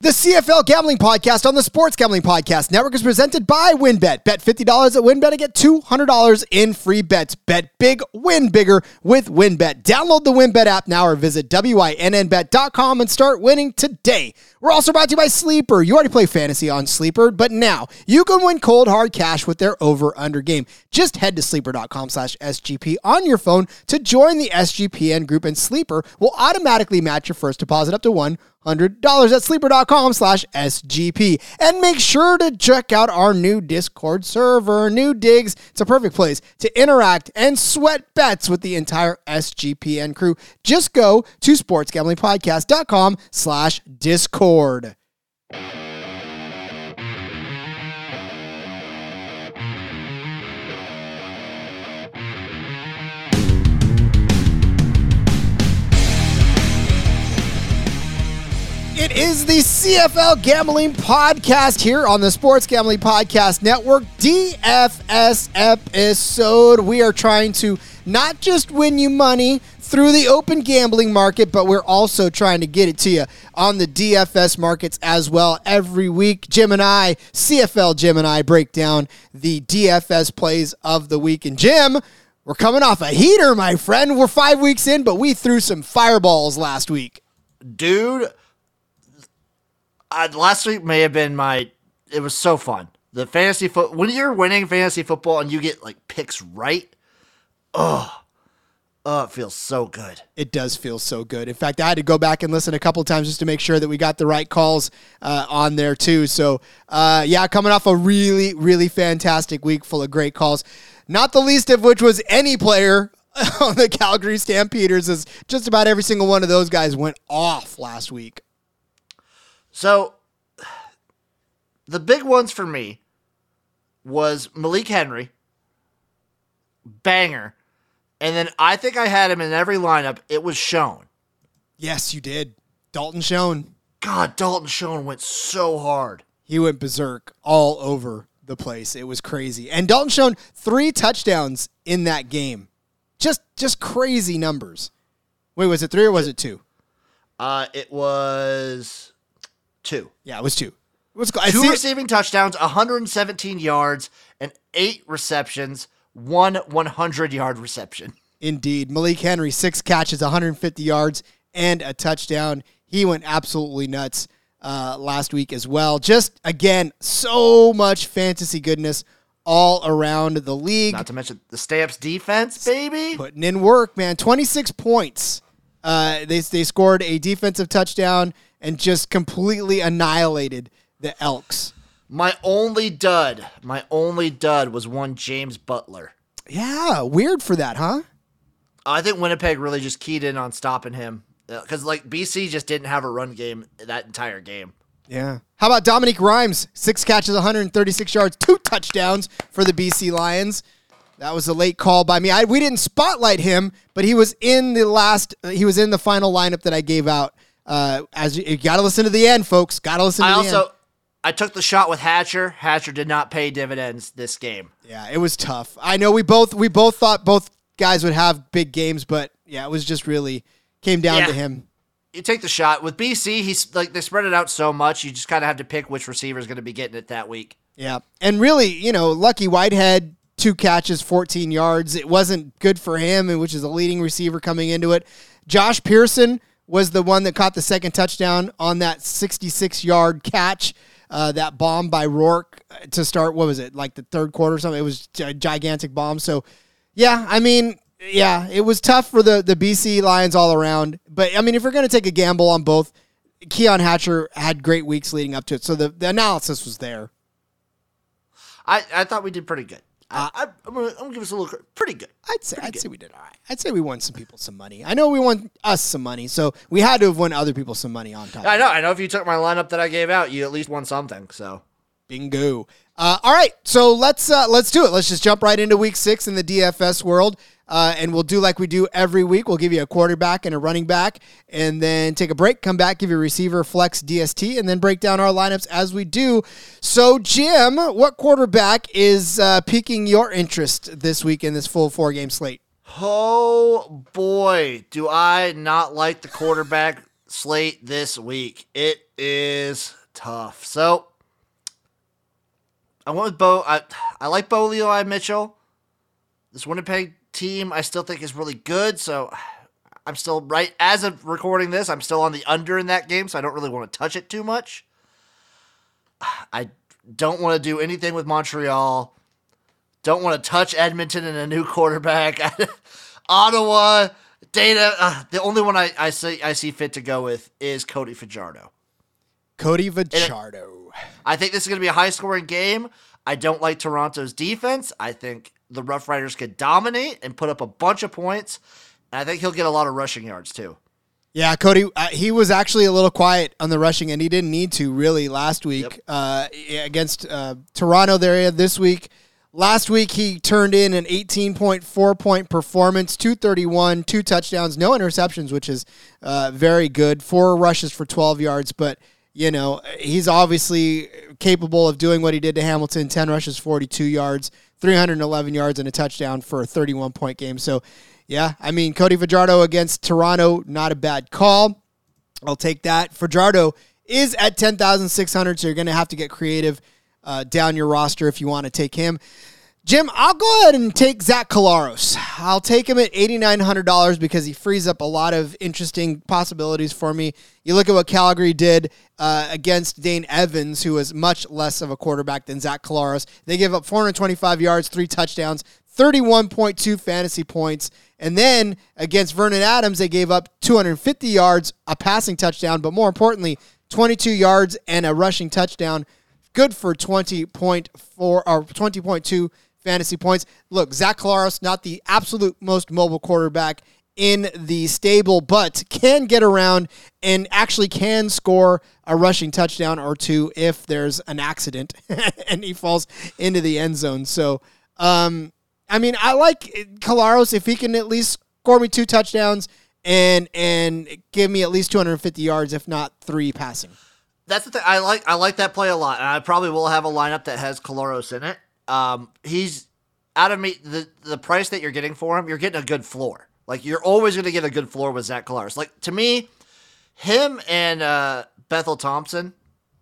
The CFL Gambling Podcast on the Sports Gambling Podcast Network is presented by WynnBET. Bet $50 at WynnBET and get $200 in free bets. Bet big, win bigger with WynnBET. Download the WynnBET app now or visit WYNNBet.com and start winning today. We're also brought to you by Sleeper. You already play fantasy on Sleeper, but now you can win cold hard cash with their over-under game. Just head to sleeper.com slash SGP on your phone to join the SGPN group and Sleeper will automatically match your first deposit up to one $100 at sleeper.com slash SGP. And make sure to check out our new Discord server, New Digs. It's a perfect place to interact and sweat bets with the entire SGPN crew. Just go to sportsgamblingpodcast.com slash Discord. It is the CFL Gambling Podcast here on the Sports Gambling Podcast Network. DFS episode. We are trying to not just win you money through the open gambling market, but we're also trying to get it to you on the DFS markets as well. Every week, Jim and I, CFL Jim and I, break down the DFS plays of the week. And Jim, we're coming off a heater, my friend. We're five weeks in, but we threw some fireballs last week. Dude, last week may have been my. It was so fun. The fantasy foot when you're winning fantasy football and you get like picks right. Oh, oh, it feels so good. It does feel so good. In fact, I had to go back and listen a couple times just to make sure that we got the right calls uh, on there too. So, uh, yeah, coming off a really, really fantastic week full of great calls. Not the least of which was any player on the Calgary Stampeders, as just about every single one of those guys went off last week. So the big ones for me was Malik Henry, banger, and then I think I had him in every lineup. It was shown. Yes, you did. Dalton Schoen. God, Dalton Schoen went so hard. He went berserk all over the place. It was crazy. And Dalton Schoen three touchdowns in that game. Just just crazy numbers. Wait, was it three or was it two? Uh, it was two. Yeah, it was two. Let's go. Two receiving touchdowns, 117 yards, and eight receptions, one 100 yard reception. Indeed. Malik Henry, six catches, 150 yards, and a touchdown. He went absolutely nuts uh, last week as well. Just, again, so much fantasy goodness all around the league. Not to mention the Stamps defense, baby. Putting in work, man. 26 points. Uh, they, they scored a defensive touchdown and just completely annihilated the Elks. My only dud, my only dud was one James Butler. Yeah, weird for that, huh? I think Winnipeg really just keyed in on stopping him because like BC just didn't have a run game that entire game. Yeah. How about Dominique Rhymes? Six catches, 136 yards, two touchdowns for the BC Lions. That was a late call by me. I, we didn't spotlight him, but he was in the last. Uh, he was in the final lineup that I gave out. Uh, as you, you got to listen to the end, folks. Got to listen. to I the also, end. I took the shot with Hatcher. Hatcher did not pay dividends this game. Yeah, it was tough. I know we both we both thought both guys would have big games, but yeah, it was just really came down Yeah. to him. You take the shot with BC. He's like they spread it out so much. You just kind of have to pick which receiver is going to be getting it that week. Yeah. And really, you know, Lucky Whitehead, two catches, 14 yards. It wasn't good for him, which is a leading receiver coming into it. Josh Pearson was the one that caught the second touchdown on that 66 yard catch. Uh, that bomb by Rourke to start, what was it, like the third quarter or something? It was a gigantic bomb. So, yeah, I mean, yeah, it was tough for the, the BC Lions all around. But, I mean, if we're going to take a gamble on both, Keon Hatcher had great weeks leading up to it. So the, the analysis was there. I, I thought we did pretty good. I, I, I'm gonna, gonna give us a little credit. pretty good. I'd say I'd say we did all right. I'd say we won some people some money. I know we won us some money, so we had to have won other people some money on top. I know. I know. If you took my lineup that I gave out, you at least won something. So. Bingo. Uh, all right, so let's uh, let's do it. Let's just jump right into week six in the DFS world, uh, and we'll do like we do every week. We'll give you a quarterback and a running back, and then take a break. Come back, give you receiver, flex, DST, and then break down our lineups as we do. So, Jim, what quarterback is uh, piquing your interest this week in this full four game slate? Oh boy, do I not like the quarterback slate this week. It is tough. So I went with Bo. I I like Bo Levi Mitchell. This Winnipeg team I still think is really good. So I'm still right as of recording this. I'm still on the under in that game, so I don't really want to touch it too much. I don't want to do anything with Montreal. Don't want to touch Edmonton and a new quarterback. Ottawa, Data. Uh, the only one I, I see I see fit to go with is Cody Fajardo. Cody Fajardo. I think this is going to be a high scoring game. I don't like Toronto's defense. I think the Rough Riders could dominate and put up a bunch of points. And I think he'll get a lot of rushing yards too. Yeah, Cody, uh, he was actually a little quiet on the rushing, and he didn't need to really last week Yep. uh, against uh, Toronto. There, this week, last week he turned in an 18.4 point performance, 231, two touchdowns, no interceptions, which is uh, very good. Four rushes for 12 yards, but you know he's obviously capable of doing what he did to Hamilton: 10 rushes, 42 yards, 311 yards, and a touchdown for a 31 point game. So. Yeah, I mean Cody Fajardo against Toronto, not a bad call. I'll take that. Fajardo is at ten thousand six hundred, so you're going to have to get creative uh, down your roster if you want to take him. Jim, I'll go ahead and take Zach Collaros. I'll take him at eighty nine hundred dollars because he frees up a lot of interesting possibilities for me. You look at what Calgary did uh, against Dane Evans, who was much less of a quarterback than Zach Collaros. They gave up four hundred twenty five yards, three touchdowns. 31.2 fantasy points. And then against Vernon Adams, they gave up 250 yards, a passing touchdown, but more importantly, 22 yards and a rushing touchdown. Good for 20.4 or 20.2 fantasy points. Look, Zach Collaros, not the absolute most mobile quarterback in the stable, but can get around and actually can score a rushing touchdown or two if there's an accident and he falls into the end zone. So, um, I mean, I like Collaros if he can at least score me two touchdowns and and give me at least 250 yards, if not three passing. That's the thing. I like I like that play a lot, and I probably will have a lineup that has Collaros in it. Um, he's out of me the the price that you're getting for him. You're getting a good floor. Like you're always going to get a good floor with Zach Collaros. Like to me, him and uh, Bethel Thompson.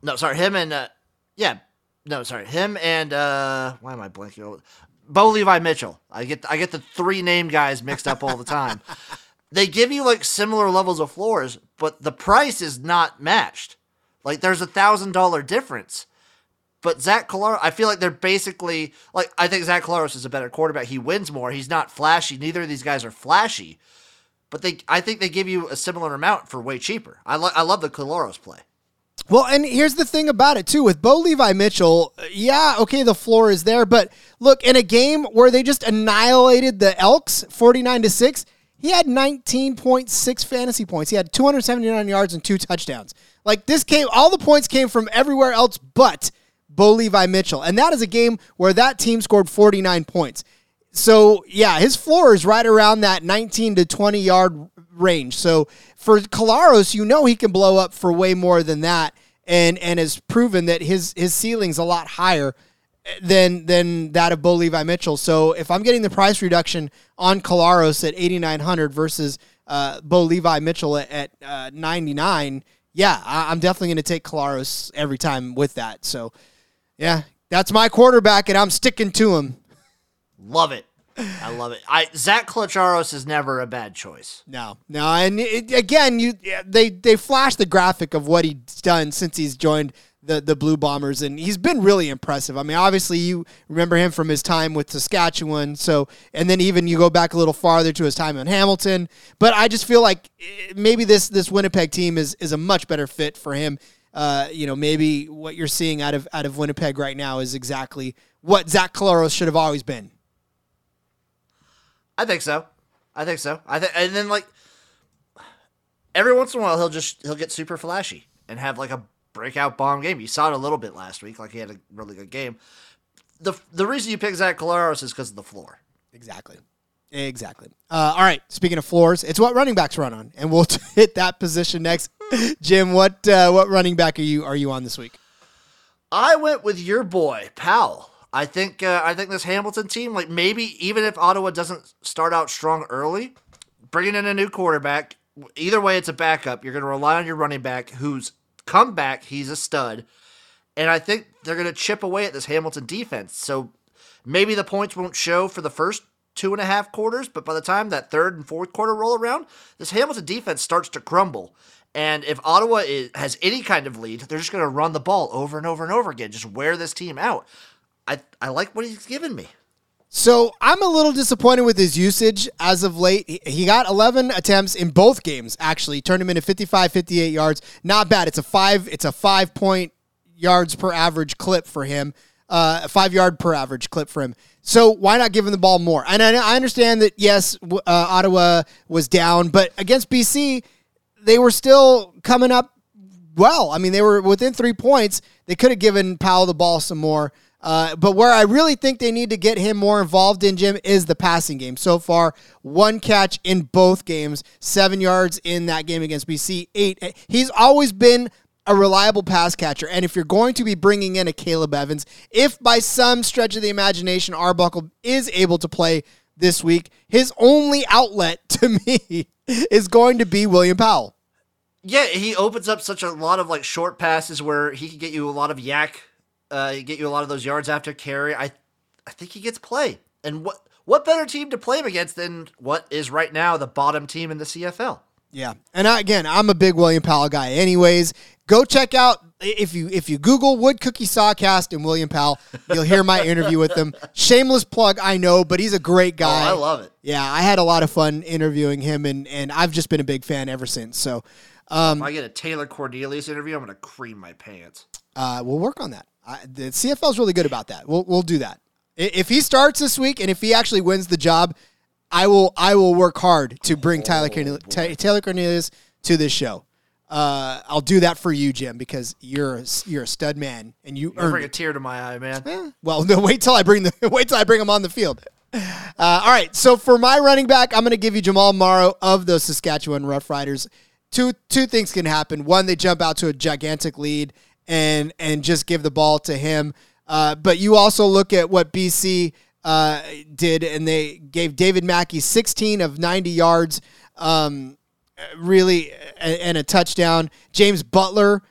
No, sorry, him and uh, yeah, no, sorry, him and uh, why am I blanking? Bo Levi Mitchell. I get I get the three name guys mixed up all the time. they give you like similar levels of floors, but the price is not matched. Like there's a thousand dollar difference. But Zach Collaros, I feel like they're basically like I think Zach Collaros is a better quarterback. He wins more. He's not flashy. Neither of these guys are flashy. But they I think they give you a similar amount for way cheaper. I lo- I love the Collaros play. Well, and here's the thing about it too with Bo Levi Mitchell. Yeah, okay, the floor is there, but look, in a game where they just annihilated the Elks 49 to 6, he had 19.6 fantasy points. He had 279 yards and two touchdowns. Like this came all the points came from everywhere else but Bo Levi Mitchell. And that is a game where that team scored 49 points. So, yeah, his floor is right around that 19 to 20 yard range. So, for Collaros, you know he can blow up for way more than that and and has proven that his his ceiling's a lot higher than than that of Bo Levi Mitchell. So, if I'm getting the price reduction on Collaros at 8900 versus uh, Bo Levi Mitchell at, at uh, 99, yeah, I, I'm definitely going to take Collaros every time with that. So, yeah, that's my quarterback, and I'm sticking to him. Love it. I love it. I Zach Collaros is never a bad choice. No, no, and it, again, you they they flash the graphic of what he's done since he's joined the the Blue Bombers, and he's been really impressive. I mean, obviously you remember him from his time with Saskatchewan, so and then even you go back a little farther to his time in Hamilton. But I just feel like eh, maybe this this Winnipeg team is is a much better fit for him. Uh, you know, maybe what you're seeing out of out of Winnipeg right now is exactly what Zach Collaros should have always been. I think so. I think so. I think, and then like every once in a while, he'll just he'll get super flashy and have like a breakout bomb game. You saw it a little bit last week, like he had a really good game. the The reason you pick Zach Collaros is because of the floor. Exactly. Exactly. Uh, all right. Speaking of floors, it's what running backs run on, and we'll hit that position next. Jim, what uh, what running back are you are you on this week? I went with your boy Powell. I think uh, I think this Hamilton team, like maybe even if Ottawa doesn't start out strong early, bringing in a new quarterback, either way, it's a backup. You're going to rely on your running back, who's come back. He's a stud, and I think they're going to chip away at this Hamilton defense. So maybe the points won't show for the first two and a half quarters, but by the time that third and fourth quarter roll around, this Hamilton defense starts to crumble. And if Ottawa is, has any kind of lead, they're just going to run the ball over and over and over again, just wear this team out. I I like what he's given me. So I'm a little disappointed with his usage as of late. He got 11 attempts in both games. Actually, turned him into 55, 58 yards. Not bad. It's a five. It's a five point yards per average clip for him. Uh, five yard per average clip for him. So why not give him the ball more? And I, I understand that yes, uh, Ottawa was down, but against BC, they were still coming up well. I mean, they were within three points. They could have given Powell the ball some more. Uh, but where I really think they need to get him more involved in, Jim, is the passing game. So far, one catch in both games, seven yards in that game against BC, eight. He's always been a reliable pass catcher. And if you're going to be bringing in a Caleb Evans, if by some stretch of the imagination Arbuckle is able to play this week, his only outlet to me is going to be William Powell. Yeah, he opens up such a lot of like short passes where he can get you a lot of YAC uh, get you a lot of those yards after carry. I, I think he gets play. And what what better team to play him against than what is right now the bottom team in the CFL? Yeah, and I, again, I'm a big William Powell guy. Anyways, go check out if you if you Google Wood Cookie Sawcast and William Powell, you'll hear my interview with him. Shameless plug, I know, but he's a great guy. Oh, I love it. Yeah, I had a lot of fun interviewing him, and and I've just been a big fan ever since. So, um, if I get a Taylor Cornelius interview, I'm gonna cream my pants. Uh, we'll work on that. I, the CFL is really good about that. We'll we'll do that. If he starts this week and if he actually wins the job, I will I will work hard to bring oh, Tyler Cornelius, Taylor Cornelius to this show. Uh, I'll do that for you, Jim, because you're a, you're a stud man and you bring a tear to my eye, man. Eh, well, no, wait till I bring the wait till I bring him on the field. Uh, all right, so for my running back, I'm going to give you Jamal Morrow of the Saskatchewan Roughriders. Two two things can happen. One, they jump out to a gigantic lead, and and just give the ball to him. Uh, but you also look at what BC uh, did, and they gave David Mackey 16 of 90 yards, um, really, and, a touchdown. James Butler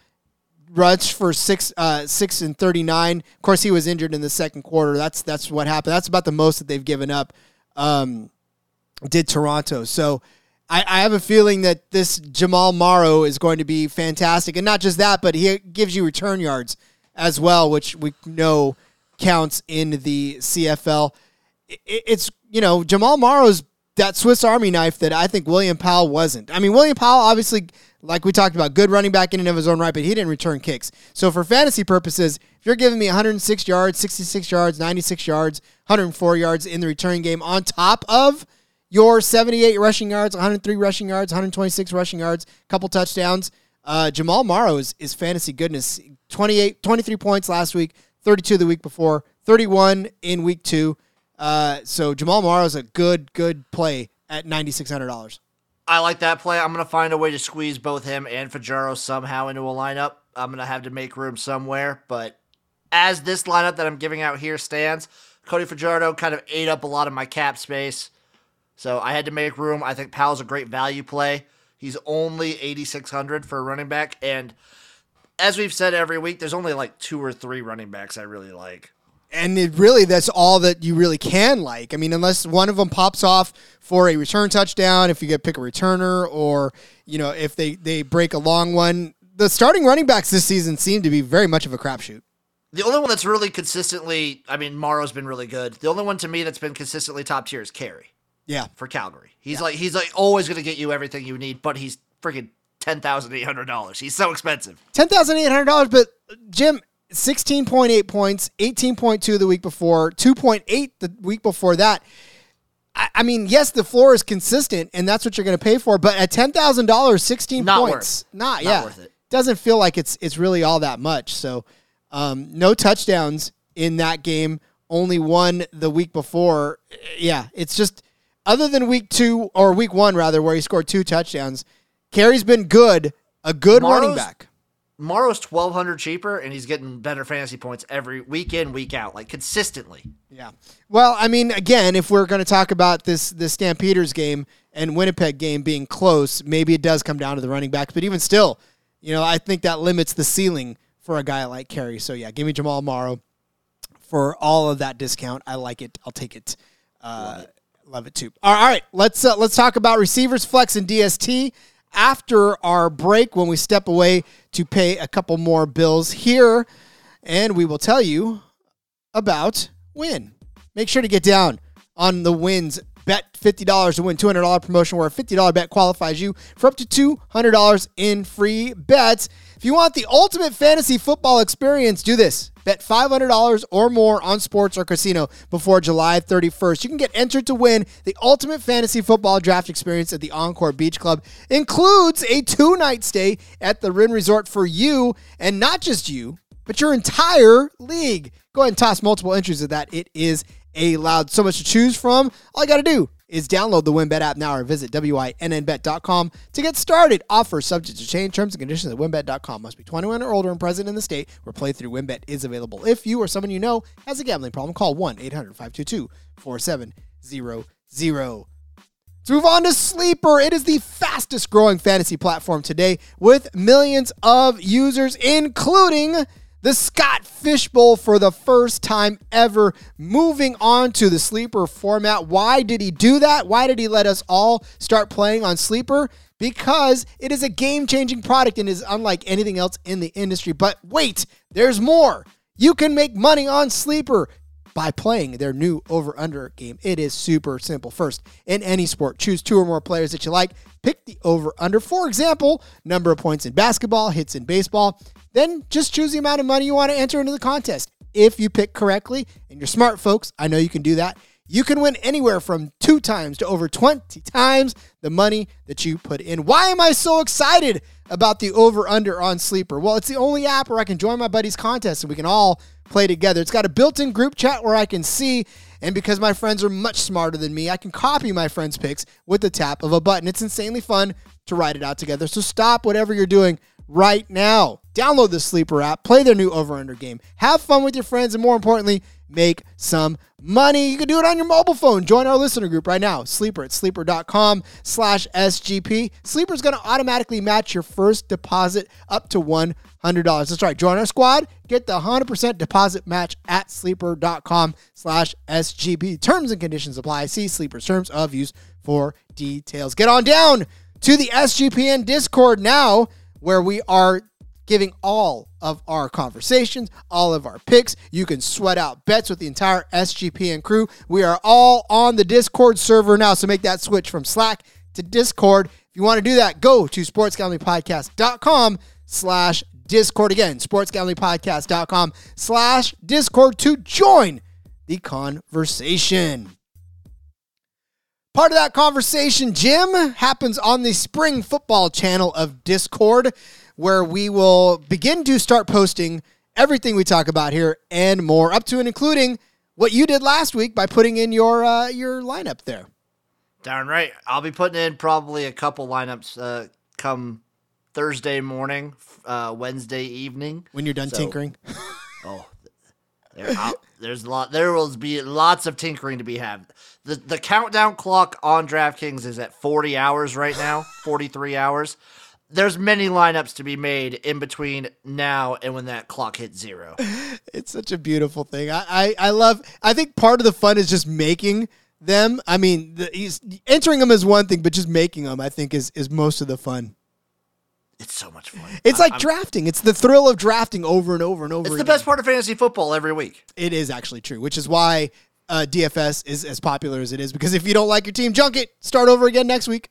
rushed for six uh, six and 39. Of course, he was injured in the second quarter. That's that's what happened. That's about the most that they've given up. Um, did Toronto so? I, I have a feeling that this Jamal Morrow is going to be fantastic. And not just that, but he gives you return yards as well, which we know counts in the CFL. It's, you know, Jamal Morrow's that Swiss Army knife that I think William Powell wasn't. I mean, William Powell, obviously, like we talked about, good running back in and of his own right, but he didn't return kicks. So for fantasy purposes, if you're giving me 106 yards, 66 yards, 96 yards, 104 yards in the returning game on top of your 78 rushing yards, 103 rushing yards, 126 rushing yards, couple touchdowns. Uh, Jamal Morrow is, is fantasy goodness. 28, 23 points last week, 32 the week before, 31 in week two. Uh, so Jamal Morrow is a good, good play at $9,600. I like that play. I'm to find a way to squeeze both him and Fajardo somehow into a lineup. I'm to have to make room somewhere. But as this lineup that I'm giving out here stands, Cody Fajardo kind of ate up a lot of my cap space. So I had to make room. I think Powell's a great value play. He's only 8600 for a running back and as we've said every week, there's only like two or three running backs I really like. And it really, that's all that you really can like. I mean, unless one of them pops off for a return touchdown, if you get pick a returner, or you know, if they they break a long one, the starting running backs this season seem to be very much of a crapshoot. The only one that's really consistently, I mean, Morrow's been really good. The only one to me that's been consistently top tier is Carey. Yeah, for Calgary, he's yeah. like he's like always going to get you everything you need, but he's freaking ten thousand eight hundred dollars. He's so expensive. Ten thousand eight hundred dollars, but Jim, sixteen point eight points, eighteen point two the week before, two point eight the week before that. I, I mean, yes, the floor is consistent, and that's what you're going to pay for. But at ten thousand dollars, sixteen not points, not, not yeah, worth it. Doesn't feel like it's it's really all that much. So, um, no touchdowns in that game. Only one the week before. Yeah, it's just other than week two or week one rather, where he scored two touchdowns, Carey's been good, a good Morrow's, running back. Morrow's twelve hundred cheaper, and he's getting better fantasy points every week in, week out, like consistently. Yeah. Well, I mean, again, if we're going to talk about this the Stampeders game and Winnipeg game being close, maybe it does come down to the running backs. But even still, you know, I think that limits the ceiling for a guy like Carey. So yeah, give me Jamal Morrow for all of that discount. I like it. I'll take it. Uh, love, it. love it too. All right, let's uh, let's talk about receivers, flex, and DST after our break when we step away to pay a couple more bills here, and we will tell you about Win. Make sure to get down on the wins. Bet $50 to win $200 promotion where a $50 bet qualifies you for up to $200 in free bets. If you want the ultimate fantasy football experience, do this. Bet $500 or more on sports or casino before July 31st. You can get entered to win the ultimate fantasy football draft experience at the Encore Beach Club. Includes a two-night stay at the Wynn Resort for you, and not just you, but your entire league. Go ahead and toss multiple entries of that. It is allowed. So much to choose from. All you got to do is download the WynnBET app now or visit WynnBET.com to get started. Offer subject to change terms and conditions at WynnBET.com. Must be 21 or older and present in the state where playthrough WynnBET is available. If you or someone you know has a gambling problem, call 1 800 522 4700. Let's move on to Sleeper. It is the fastest growing fantasy platform today with millions of users, including the Scott Fish Bowl for the first time ever, moving on to the sleeper format. Why did he do that? Why did he let us all start playing on sleeper? Because it is a game changing product and is unlike anything else in the industry. But wait, there's more. You can make money on sleeper by playing their new over under game. It is super simple. First, in any sport, choose two or more players that you like. Pick the over under. For example, number of points in basketball, hits in baseball. Then just choose the amount of money you want to enter into the contest. If you pick correctly, and you're smart folks, I know you can do that. You can win anywhere from two times to over 20 times the money that you put in. Why am I so excited about the over under on Sleeper? Well, it's the only app where I can join my buddies' contest and we can all play together. It's got a built in group chat where I can see, and because my friends are much smarter than me, I can copy my friends' picks with the tap of a button. It's insanely fun to write it out together. So stop whatever you're doing right now. Download the Sleeper app, play their new over under game, have fun with your friends, and more importantly, make some money. You can do it on your mobile phone. Join our listener group right now. Sleeper at sleeper.com slash SGP. Sleeper is going to automatically match your first deposit up to $100. That's right. Join our squad. Get the 100% deposit match at sleeper.com slash SGP. Terms and conditions apply. See Sleeper's terms of use for details. Get on down to the SGPN Discord now where we are giving all of our conversations, all of our picks. You can sweat out bets with the entire SGPN crew. We are all on the Discord server now, so make that switch from Slack to Discord. If you want to do that, go to sportsgamblingpodcast.com slash Discord. Again, sportsgamblingpodcast.com slash Discord to join the conversation. Part of that conversation, Jim, happens on the spring football channel of Discord, where we will begin to start posting everything we talk about here and more, up to and including what you did last week by putting in your uh, your lineup there. Darn right. I'll be putting in probably a couple lineups uh, come Thursday morning, uh, Wednesday evening. When you're done so, tinkering. oh, there, there's a lot. There will be lots of tinkering to be had. The the countdown clock on DraftKings is at 40 hours right now, 43 hours. There's many lineups to be made in between now and when that clock hits zero. It's such a beautiful thing. I, I, I love. I think part of the fun is just making them. I mean, the, he's entering them is one thing, but just making them, I think, is is most of the fun. It's so much fun. It's like I'm, drafting. It's the thrill of drafting over and over and over. It's again. the best part of fantasy football every week. It is actually true, which is why uh, DFS is as popular as it is. Because if you don't like your team, junk it. Start over again next week.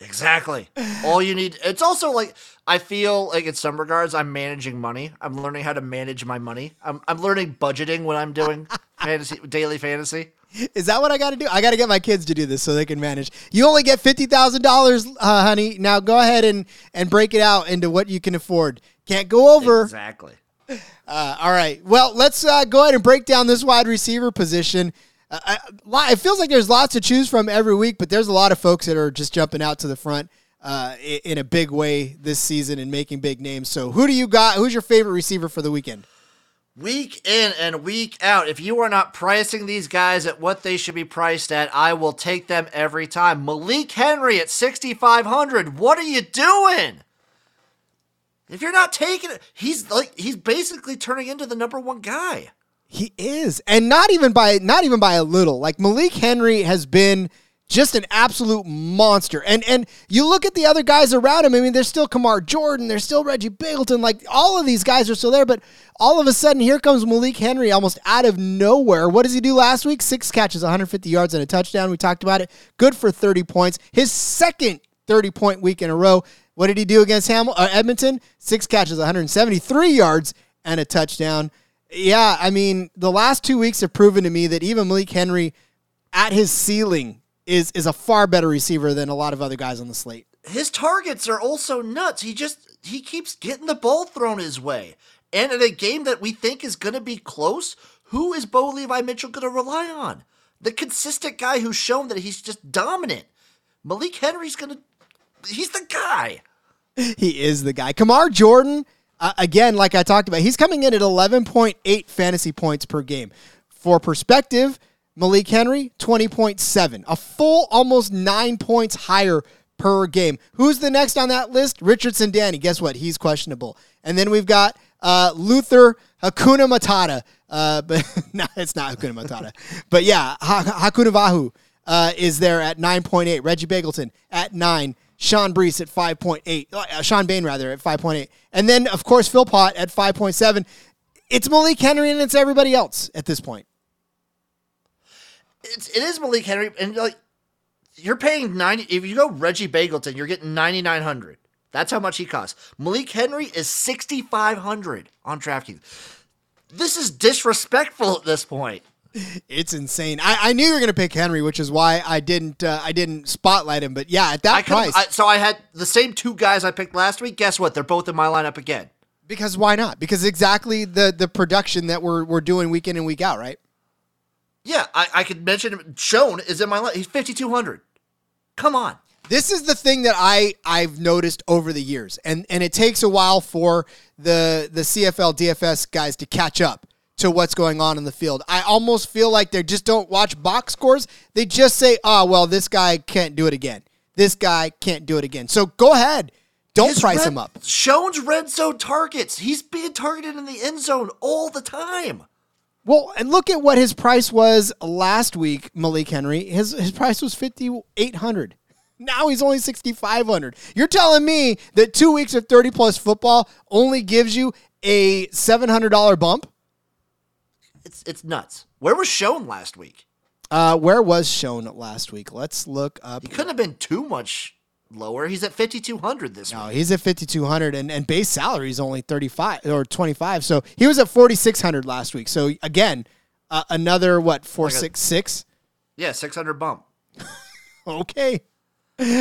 Exactly. All you need. It's also like I feel like in some regards I'm managing money. I'm learning how to manage my money. I'm I'm learning budgeting when I'm doing fantasy daily fantasy. Is that what I got to do? I got to get my kids to do this so they can manage. You only get fifty thousand uh, dollars, honey. Now go ahead and and break it out into what you can afford. Can't go over. Exactly. Uh, all right. Well, let's uh, go ahead and break down this wide receiver position. Uh, it feels like there's lots to choose from every week, but there's a lot of folks that are just jumping out to the front. uh, in a big way this season and making big names. So, who do you got? Who's your favorite receiver for the weekend? Week in and week out, if you are not pricing these guys at what they should be priced at, I will take them every time. Malik Henry at 6,500. What are you doing? If you're not taking it, he's like he's basically turning into the number one guy. He is, and not even by not even by a little. Like Malik Henry has been just an absolute monster. And and you look at the other guys around him. I mean, there's still Kamar Jordan, there's still Reggie Begelton. Like all of these guys are still there, but all of a sudden here comes Malik Henry almost out of nowhere. What does he do last week? Six catches, 150 yards and a touchdown. We talked about it. Good for 30 points. His second 30 point week in a row. What did he do against Hamil- uh, Edmonton? Six catches, 173 yards and a touchdown yeah, I mean, the last two weeks have proven to me that even Malik Henry at his ceiling is is a far better receiver than a lot of other guys on the slate. His targets are also nuts. He just he keeps getting the ball thrown his way. And in a game that we think is going to be close, who is Bo Levi Mitchell going to rely on? The consistent guy who's shown that he's just dominant. Malik Henry's going to he's the guy. He is the guy. Kamar Jordan uh, again, like I talked about, he's coming in at 11.8 fantasy points per game. For perspective, Malik Henry, 20.7, a full almost nine points higher per game. Who's the next on that list? Richardson Danny. Guess what? He's questionable. And then we've got uh, Luther Hakuna Matata. Uh, but no, it's not Hakuna Matata. but yeah, Hakunavanhu uh, is there at 9.8. Reggie Begelton at 9. Sean Brees at 5.8, uh, Shawn Bane rather at 5.8. And then, of course, Philpot at 5.7. It's Malik Henry and it's everybody else at this point. It's, it is Malik Henry. And like, you're paying 90, if you go Reggie Begelton, you're getting 9,900. That's how much he costs. Malik Henry is 6,500 on DraftKings. This is disrespectful at this point it's insane. I, I knew you were going to pick Henry, which is why I didn't uh, I didn't spotlight him. But yeah, at that I price, I, so I had the same two guys I picked last week. Guess what? They're both in my lineup again. Because why not? Because exactly the the production that we're we're doing week in and week out, right? Yeah, I, I could mention him. Schoen is in my lineup. He's fifty two hundred. Come on. This is the thing that I I've noticed over the years, and and it takes a while for the the CFL DFS guys to catch up to what's going on in the field. I almost feel like they just don't watch box scores. They just say, oh, well, this guy can't do it again. This guy can't do it again. So go ahead. Don't His price red, him up. Schoen's red zone targets. He's being targeted in the end zone all the time. Well, and look at what his price was last week, Malik Henry. His his price was fifty eight hundred. Now he's only sixty five hundred. You're telling me that two weeks of thirty plus football only gives you a seven hundred dollar bump? It's it's nuts. Where was Schoen last week? Uh, where was Schoen last week? Let's look up. He couldn't have been too much lower. He's at 5200 this week. no, week. he's at 5200 and, and base salary is only 35 or 25. So he was at 4600 last week. So again, uh, another what, 466? Like yeah, 600 bump. okay.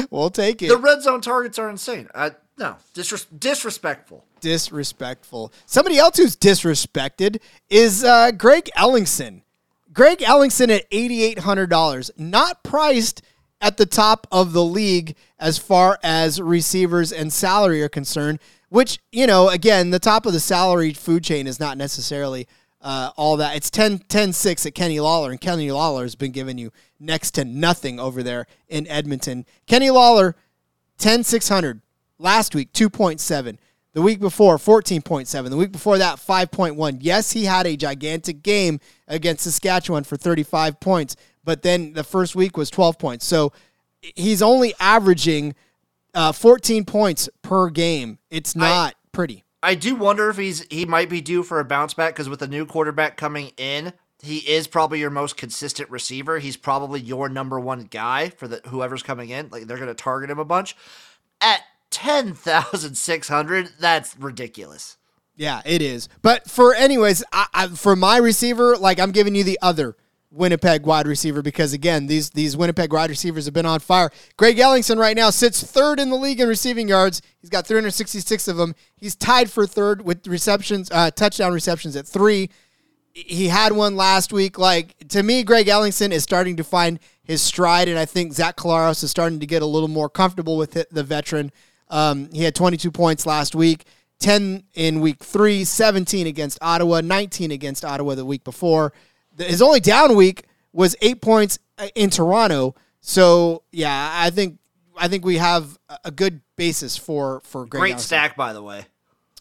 We'll take it. The red zone targets are insane. Uh, no, disres- disrespectful disrespectful. Somebody else who's disrespected is uh, Greg Ellingson. Greg Ellingson at $8,800, not priced at the top of the league as far as receivers and salary are concerned, which, you know, again, the top of the salary food chain is not necessarily uh, all that. It's 10 10 6 at Kenny Lawler, and Kenny Lawler has been giving you next to nothing over there in Edmonton. Kenny Lawler, 10 600. Last week, 2.7. The week before, 14.7. The week before that, 5.1. Yes, he had a gigantic game against Saskatchewan for 35 points, but then the first week was 12 points. So he's only averaging uh, 14 points per game. It's not I, pretty. I do wonder if he's he might be due for a bounce back because with a new quarterback coming in, he is probably your most consistent receiver. He's probably your number one guy for the whoever's coming in. Like they're going to target him a bunch. At 10,600. That's ridiculous. Yeah, it is. But for anyways, I, I, for my receiver, like I'm giving you the other Winnipeg wide receiver because again, these these Winnipeg wide receivers have been on fire. Greg Ellingson right now sits third in the league in receiving yards. He's got 366 of them. He's tied for third with receptions, uh, touchdown receptions at three. he had one last week. Like to me, Greg Ellingson is starting to find his stride, and I think Zach Collaros is starting to get a little more comfortable with it, the veteran. Um, he had 22 points last week, 10 in week three, 17 against Ottawa, 19 against Ottawa the week before. His only down week was eight points uh, in Toronto. So yeah, I think I think we have a good basis for for Greg Great stack, by the way.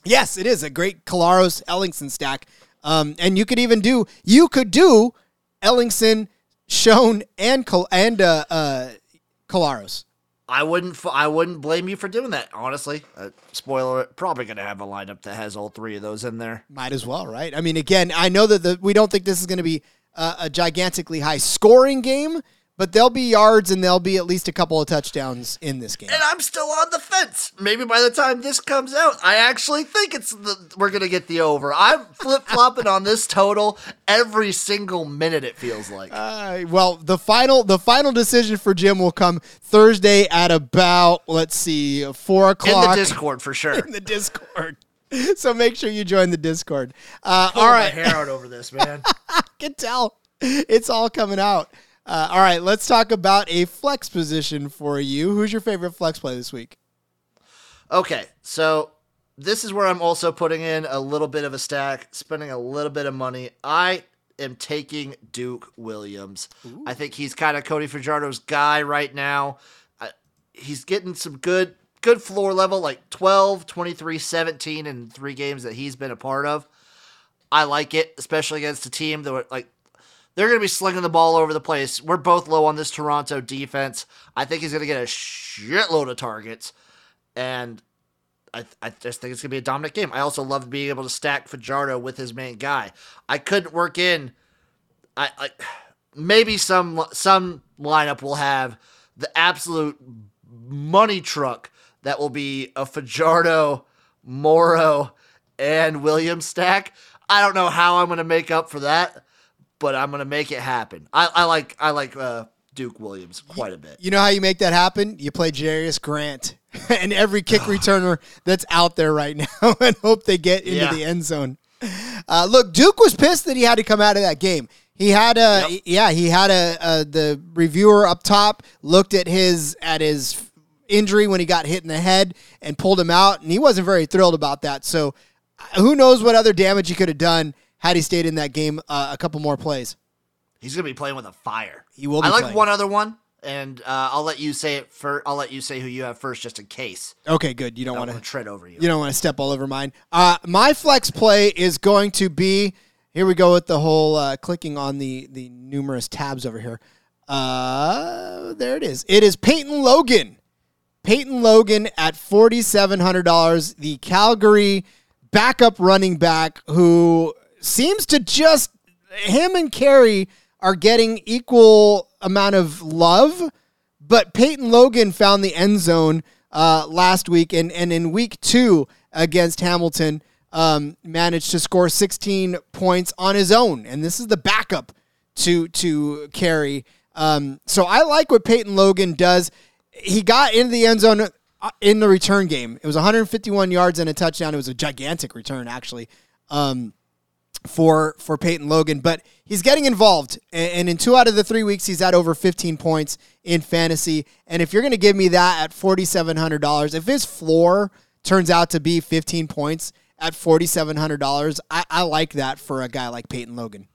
Yes, it is a great Collaros Ellingson stack. Um, and you could even do you could do Ellingson, Schoen, and Col- and uh, uh, Collaros. I wouldn't. I wouldn't blame you for doing that. Honestly, uh, spoiler: probably going to have a lineup that has all three of those in there. Might as well, right? I mean, again, I know that the, we don't think this is going to be a, a gigantically high scoring game, but there'll be yards and there'll be at least a couple of touchdowns in this game. And I'm still on the fence. Maybe by the time this comes out, I actually think it's the we're gonna get the over. I'm flip flopping on this total every single minute. It feels like. Uh, well, the final the final decision for Jim will come Thursday at about let's see four in o'clock the Discord for sure. in the Discord. So make sure you join the Discord. Uh, all my hair out over this, man. I can tell it's all coming out. Uh, all right, let's talk about a flex position for you. Who's your favorite flex play this week? Okay, so this is where I'm also putting in a little bit of a stack, spending a little bit of money. I am taking Duke Williams. I think he's kind of Cody Fajardo's guy right now. I, he's getting some good good floor level like 12, 23, 17 in three games that he's been a part of. I like it, especially against a team that were, like they're going to be slinging the ball over the place. We're both low on this Toronto defense. I think he's going to get a shitload of targets and I, I just think it's gonna be a dominant game. I also love being able to stack Fajardo with his main guy. I couldn't work in. I, I maybe some some lineup will have the absolute money truck that will be a Fajardo, Morrow, and Williams stack. I don't know how I'm gonna make up for that, but I'm gonna make it happen. I, I like I like uh, Duke Williams quite a bit. You know how you make that happen? You play Jarius Grant and every kick returner that's out there right now and hope they get into Yeah. the end zone. Uh, look, Duke was pissed that he had to come out of that game. He had a Yep. yeah, he had a, a the reviewer up top looked at his at his injury when he got hit in the head and pulled him out, and he wasn't very thrilled about that. So, uh, who knows what other damage he could have done had he stayed in that game uh, a couple more plays. He's gonna be playing with a fire. He will I like playing. one other one, and uh, I'll let you say it first. I'll let you say who you have first, just in case. Okay, good. You don't I want to tread over you. You don't want to step all over mine. Uh, my flex play is going to be here. We go with the whole uh, clicking on the the numerous tabs over here. Uh, there it is. It is Peyton Logan. Peyton Logan at forty seven hundred dollars. The Calgary backup running back who seems to just him and Carey are getting equal amount of love but Peyton Logan found the end zone uh, last week, and, and in week two against Hamilton, um, managed to score 16 points on his own, and this is the backup to to Carey. Um, so I like what Peyton Logan does. He got into the end zone uh, in the return game. It was 151 yards and a touchdown. It was a gigantic return, actually. Um, for for Peyton Logan, but he's getting involved. And, in two out of the three weeks, he's had over 15 points in fantasy. And if you're going to give me that at $4,700, if his floor turns out to be 15 points at $4,700, I, I like that for a guy like Peyton Logan.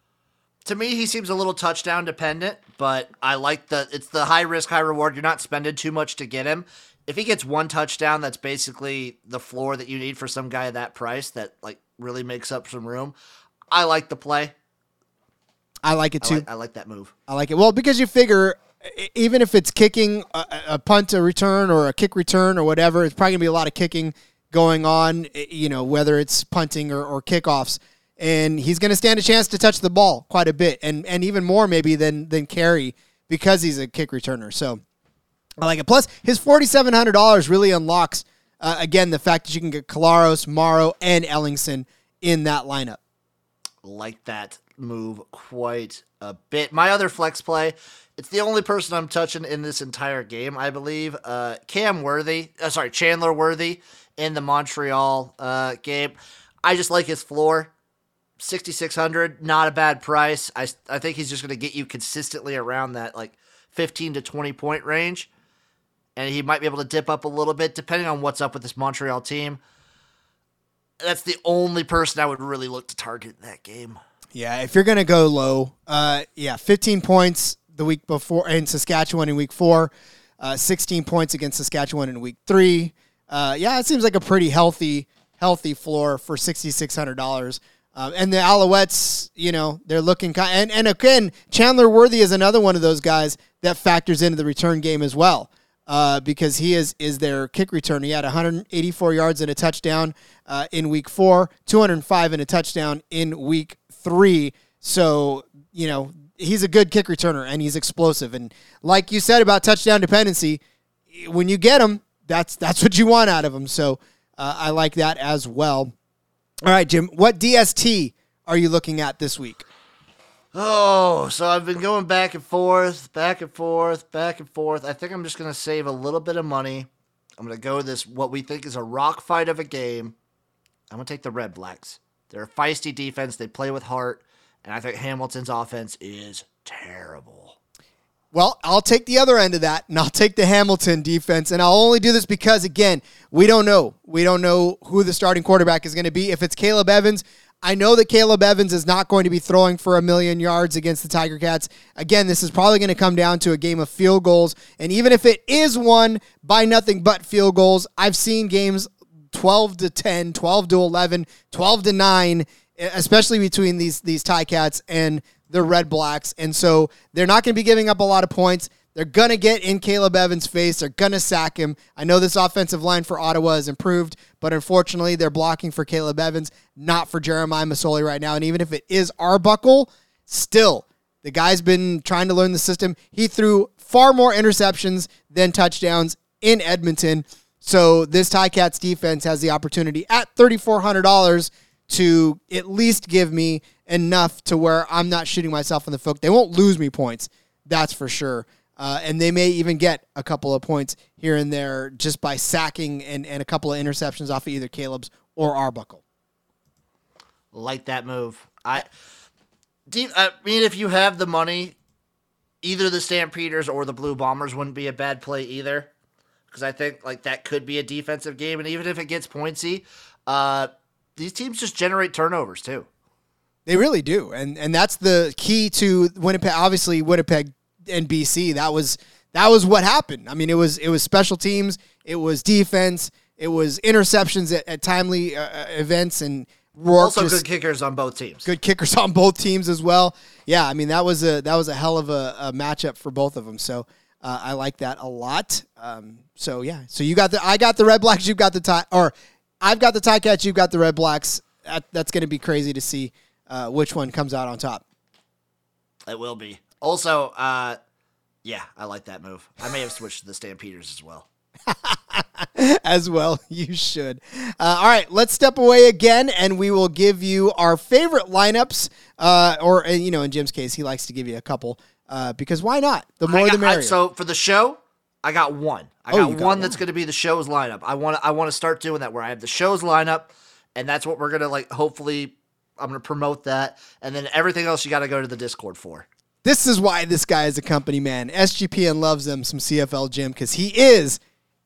To me, he seems a little touchdown dependent, but I like the it's the high risk, high reward. You're not spending too much to get him. If he gets one touchdown, that's basically the floor that you need for some guy at that price that like really makes up some room. I like the play. I like it I too. like, I like that move. I like it. Well, because you figure even if it's kicking a, a punt a return or a kick return or whatever, it's probably going to be a lot of kicking going on, you know, whether it's punting or, or kickoffs. And he's going to stand a chance to touch the ball quite a bit and, and even more maybe than, than Carey because he's a kick returner. So I like it. Plus, his $4,700 really unlocks, uh, again, the fact that you can get Collaros, Morrow, and Ellingson in that lineup. Like that move quite a bit. My other flex play, it's the only person I'm touching in this entire game, I believe. Uh, Cam Worthy, uh, sorry, Chandler Worthy in the Montreal uh, game. I just like his floor. 6600 not a bad price. I I think he's just going to get you consistently around that like 15 to 20 point range. And he might be able to dip up a little bit depending on what's up with this Montreal team. That's the only person I would really look to target in that game. Yeah, if you're to go low, uh, yeah, 15 points the week before in Saskatchewan in week four, uh, 16 points against Saskatchewan in week three. Uh, yeah, it seems like a pretty healthy, healthy floor for $6,600. Um, and the Alouettes, you know, they're looking kind. And, and again, Chandler Worthy is another one of those guys that factors into the return game as well. Uh, because he is is their kick return. He had 184 yards and a touchdown uh, in week four, 205 and a touchdown in week three. So you know he's a good kick returner and he's explosive. And like you said about touchdown dependency, when you get him, that's that's what you want out of him. So uh, I like that as well. All right, Jim, what DST are you looking at this week? Oh, so I've been going back and forth, back and forth, back and forth. I think I'm just going to save a little bit of money. I'm going to go this, what we think is a rock fight of a game. I'm going to take the Red Blacks. They're a feisty defense. They play with heart. And I think Hamilton's offense is terrible. Well, I'll take the other end of that, and I'll take the Hamilton defense. And I'll only do this because, again, we don't know. We don't know who the starting quarterback is going to be. If it's Caleb Evans, I know that Caleb Evans is not going to be throwing for a million yards against the Tiger Cats. Again, this is probably going to come down to a game of field goals. And even if it is won by nothing but field goals, I've seen games 12 to 10, 12 to 11, 12 to 9, especially between these these Ticats and the Red Blacks. And so they're not going to be giving up a lot of points. They're going to get in Caleb Evans' face. They're going to sack him. I know this offensive line for Ottawa has improved, but unfortunately, they're blocking for Caleb Evans, not for Jeremiah Masoli right now. And even if it is Arbuckle, still, the guy's been trying to learn the system. He threw far more interceptions than touchdowns in Edmonton. So this Ticats defense has the opportunity at $3,400 to at least give me enough to where I'm not shooting myself in the foot. They won't lose me points, that's for sure. Uh, and they may even get a couple of points here and there just by sacking and, and a couple of interceptions off of either Caleb's or Arbuckle. Like that move. I, I mean, if you have the money, either the Stampeders or the Blue Bombers wouldn't be a bad play either. Because I think like that could be a defensive game, and even if it gets pointsy, uh, these teams just generate turnovers too. They really do, and and that's the key to Winnipeg. Obviously, Winnipeg and BC. That was that was what happened. I mean, it was it was special teams, it was defense, it was interceptions at, at timely uh, uh events, and Rourke also just, good kickers on both teams. Good kickers on both teams as well. Yeah, I mean that was a that was a hell of a, a matchup for both of them. So. Uh, I like that a lot. Um, so yeah, so you got the I got the Red Blacks, you've got the tie, or I've got the Ticats, you've got the Red Blacks. That, that's going to be crazy to see uh, which one comes out on top. It will be. Also, uh, yeah, I like that move. I may have switched to the Stampeders as well. as well, you should. Uh, all right, let's step away again, and we will give you our favorite lineups. Uh, or you know, in Jim's case, he likes to give you a couple uh, because why not? The more got, the merrier. I, so for the show, I got one. I oh, got, got, one, that's going to be the show's lineup. I want I want to start doing that where I have the show's lineup, and that's what we're going to like. Hopefully, I'm going to promote that, and then everything else you got to go to the Discord for. This is why this guy is a company man. SGPN loves him some CFL Jim because he is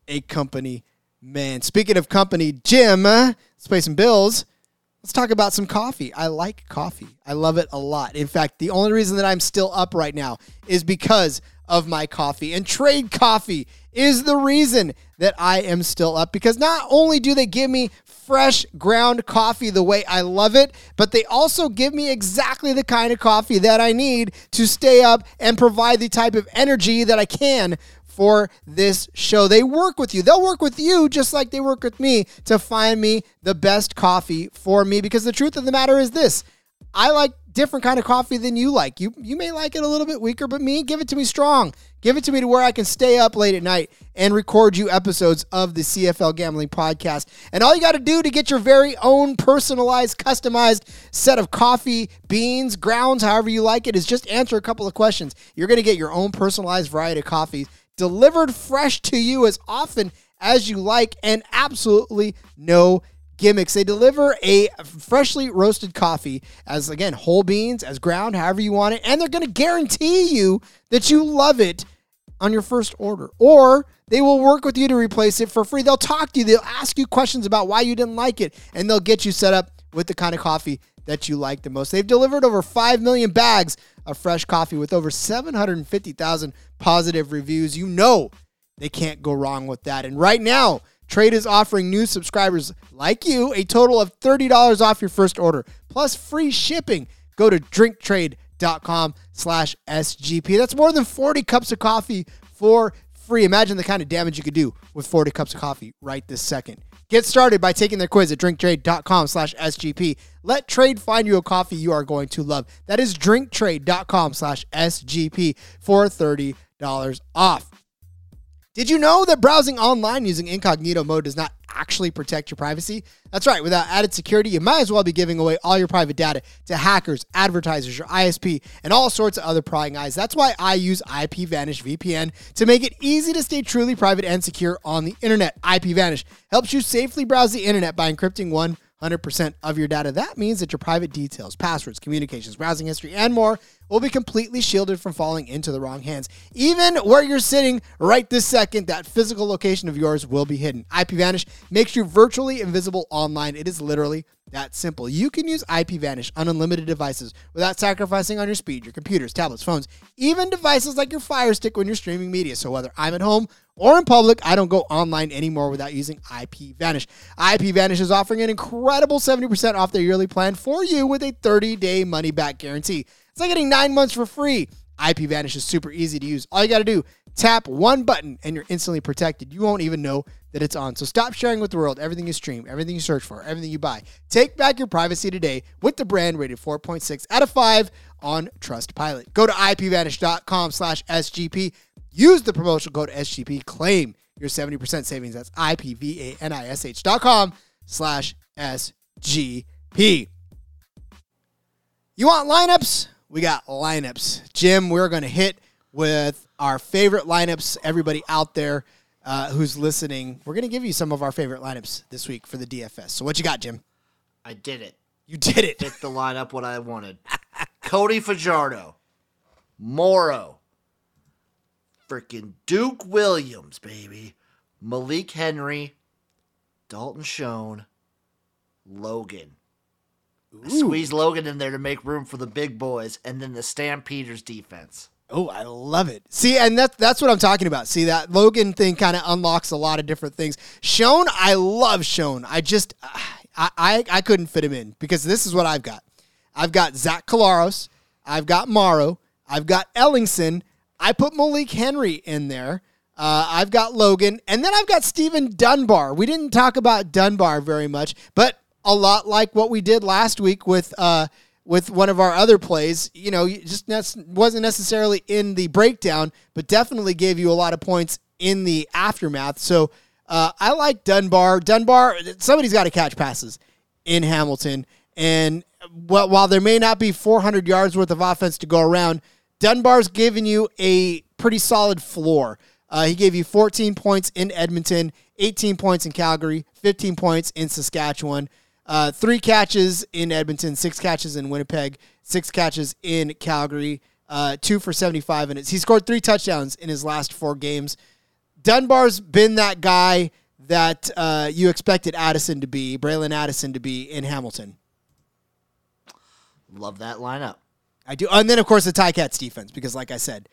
a company man. Speaking of company, Jim, uh, let's pay some bills. Let's talk about some coffee. I like coffee. I love it a lot. In fact, the only reason that I'm still up right now is because of my coffee. And Trade Coffee is the reason that I am still up because not only do they give me fresh ground coffee the way I love it, but they also give me exactly the kind of coffee that I need to stay up and provide the type of energy that I can for this show. They work with you. They'll work with you just like they work with me to find me the best coffee for me because the truth of the matter is this. I like different kind of coffee than you like. You you may like it a little bit weaker, but me, give it to me strong. Give it to me to where I can stay up late at night and record you episodes of the CFL Gambling Podcast. And all you got to do to get your very own personalized, customized set of coffee, beans, grounds, however you like it, is just answer a couple of questions. You're going to get your own personalized variety of coffees delivered fresh to you as often as you like and absolutely no gimmicks. They deliver a freshly roasted coffee as, again, whole beans, as ground, however you want it. And they're going to guarantee you that you love it on your first order. Or they will work with you to replace it for free. They'll talk to you, they'll ask you questions about why you didn't like it, and they'll get you set up with the kind of coffee that you like the most. They've delivered over 5 million bags of fresh coffee with over 750,000 positive reviews. You know they can't go wrong with that. And right now, Trade is offering new subscribers like you a total of $30 off your first order, plus free shipping. Go to drinktrade.com slash SGP. That's more than 40 cups of coffee for free. Imagine the kind of damage you could do with 40 cups of coffee right this second. Get started by taking their quiz at drinktrade.com slash SGP. Let Trade find you a coffee you are going to love. That is drinktrade.com slash SGP for $30 off. Did you know that browsing online using incognito mode does not actually protect your privacy? That's right. Without added security, you might as well be giving away all your private data to hackers, advertisers, your ISP, and all sorts of other prying eyes. That's why I use IPVanish VPN to make it easy to stay truly private and secure on the internet. IPVanish helps you safely browse the internet by encrypting one 100% of your data. That means that your private details, passwords, communications, browsing history, and more will be completely shielded from falling into the wrong hands. Even where you're sitting right this second, that physical location of yours will be hidden. IPVanish makes you virtually invisible online. It is literally that simple. You can use IPVanish on unlimited devices without sacrificing on your speed, your computers, tablets, phones, even devices like your Fire Stick when you're streaming media. So whether I'm at home or in public, I don't go online anymore without using IPVanish. IPVanish is offering an incredible 70% off their yearly plan for you with a 30-day money-back guarantee. It's like getting nine months for free. IPVanish is super easy to use. All you got to do, tap one button and you're instantly protected. You won't even know that it's on. So stop sharing with the world everything you stream, everything you search for, everything you buy. Take back your privacy today with the brand rated 4.6 out of 5 on Trustpilot. Go to ipvanish.com slash SGP. Use the promotional code SGP. Claim your 70% savings. That's I-P-V-A-N-I-S-H dot com slash SGP. You want lineups? We got lineups. Jim, we're going to hit with our favorite lineups. Everybody out there uh, who's listening, we're going to give you some of our favorite lineups this week for the DFS. So, what you got, Jim? I did it. You did it. Hit the lineup what I wanted. Cody Fajardo, Morrow, freaking Duke Williams, baby, Malik Henry, Dalton Schoen, Logan. Squeeze Logan in there to make room for the big boys, and then the Stampeders defense. Oh, I love it. See, and that's that's what I'm talking about. See, that Logan thing kind of unlocks a lot of different things. Schoen, I love Schoen. I just I, I I couldn't fit him in because this is what I've got. I've got Zach Collaros, I've got Morrow, I've got Ellingson. I put Malik Henry in there. Uh, I've got Logan, and then I've got Steven Dunbar. We didn't talk about Dunbar very much, but a lot like what we did last week with uh, with one of our other plays. You know, just wasn't necessarily in the breakdown, but definitely gave you a lot of points in the aftermath. So uh, I like Dunbar. Dunbar, somebody's got to catch passes in Hamilton, and while, there may not be 400 yards worth of offense to go around, Dunbar's giving you a pretty solid floor. Uh, he gave you 14 points in Edmonton, 18 points in Calgary, 15 points in Saskatchewan. Uh, three catches in Edmonton, six catches in Winnipeg, six catches in Calgary, uh, two for 75 minutes. He scored three touchdowns in his last four games. Dunbar's been that guy that uh, you expected Addison to be, Bralon Addison to be in Hamilton. Love that lineup. I do. And then, of course, the Ticats defense, because like I said,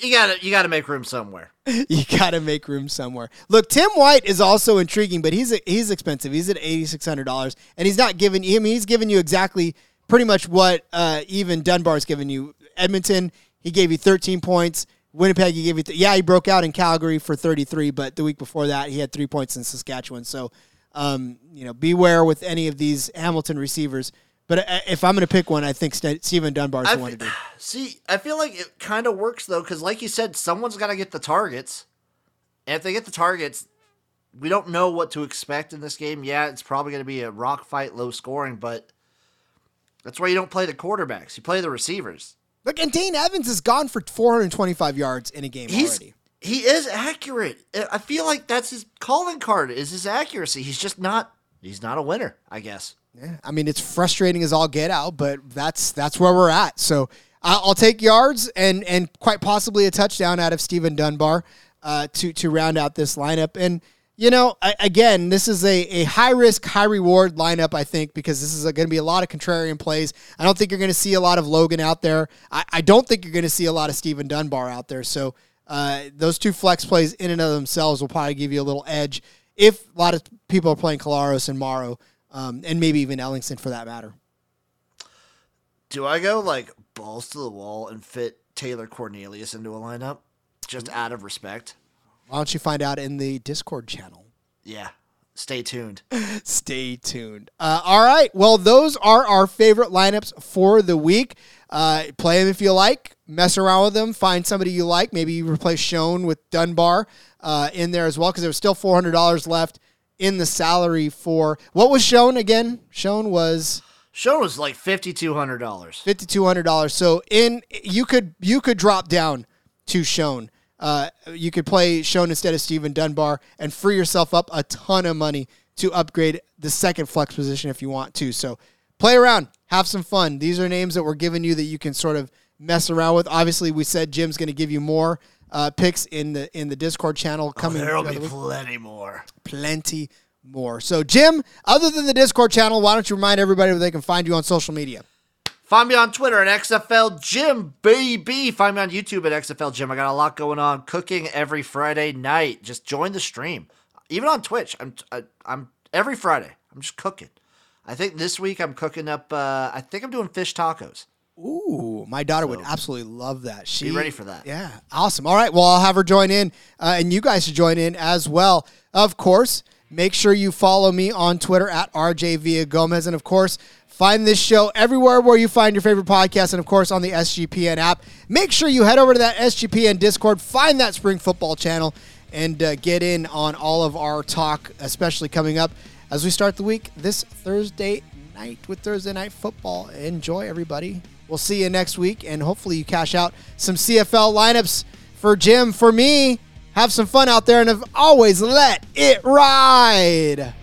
You gotta you gotta make room somewhere. you got to make room somewhere. Look, Tim White is also intriguing, but he's he's expensive. He's at eighty six hundred dollars, and he's not giving. I mean, he's giving you exactly pretty much what uh, even Dunbar's given you. Edmonton, he gave you thirteen points. Winnipeg, he gave you. Th- yeah, he broke out in Calgary for thirty three, but the week before that, he had three points in Saskatchewan. So, um, you know, beware with any of these Hamilton receivers. But uh, if I'm going to pick one, I think Steven Dunbar's I the one to do. See, I feel like it kind of works though, because like you said, someone's got to get the targets, and if they get the targets, we don't know what to expect in this game. Yeah, it's probably going to be a rock fight, low scoring, but that's why you don't play the quarterbacks. You play the receivers. Look, and Dane Evans has gone for 425 yards in a game He's already. he is accurate. I feel like that's his calling card is his accuracy. He's just not he's not a winner, I guess. Yeah, I mean it's frustrating as all get out, but that's that's where we're at. So I'll, take yards and and quite possibly a touchdown out of Steven Dunbar uh, to to round out this lineup. And you know, I, again, this is a, a high risk, high reward lineup. I think because this is going to be a lot of contrarian plays. I don't think you're going to see a lot of Logan out there. I, I don't think you're going to see a lot of Stephen Dunbar out there. So uh, those two flex plays in and of themselves will probably give you a little edge if a lot of people are playing Collaros and Morrow um, and maybe even Ellingson for that matter. Do I go like balls to the wall and fit Taylor Cornelius into a lineup just out of respect? Why don't you find out in the Discord channel? Yeah. Stay tuned. Stay tuned. Uh, all right. Well, those are our favorite lineups for the week. Uh, play them if you like. Mess around with them. Find somebody you like. Maybe you replace Schoen with Dunbar uh, in there as well because there was still four hundred dollars left in the salary for what was shown again. Schoen was Schoen was like fifty two hundred dollars. Fifty two hundred dollars. So in you could you could drop down to Schoen. Uh, you could play Schoen instead of Steven Dunbar and free yourself up a ton of money to upgrade the second flex position if you want to. So play around, have some fun. These are names that we're giving you that you can sort of mess around with. Obviously, we said Jim's going to give you more uh, picks in the in the Discord channel Oh, coming. there'll be week. plenty more. plenty more. So Jim, other than the Discord channel, why don't you remind everybody where they can find you on social media? Find me on Twitter at XFL Jim, baby. Find me on YouTube at XFL Jim. I got a lot going on. Cooking every Friday night. Just join the stream. Even on Twitch, I'm I, I'm every Friday. I'm just cooking. I think this week I'm cooking up. Uh, I think I'm doing fish tacos. Ooh, my daughter would absolutely love that. She ready for that. Yeah, awesome. All right, well, I'll have her join in, uh, and you guys should join in as well. Of course, make sure you follow me on Twitter at RJ Villagomez, and of course, find this show everywhere where you find your favorite podcast, and of course on the SGPN app. Make sure you head over to that SGPN Discord, find that Spring Football channel, and uh, get in on all of our talk, especially coming up as we start the week this Thursday night with Thursday Night Football. Enjoy, everybody. We'll see you next week, and hopefully you cash out some CFL lineups for Jim. For me, have some fun out there, and have always let it ride.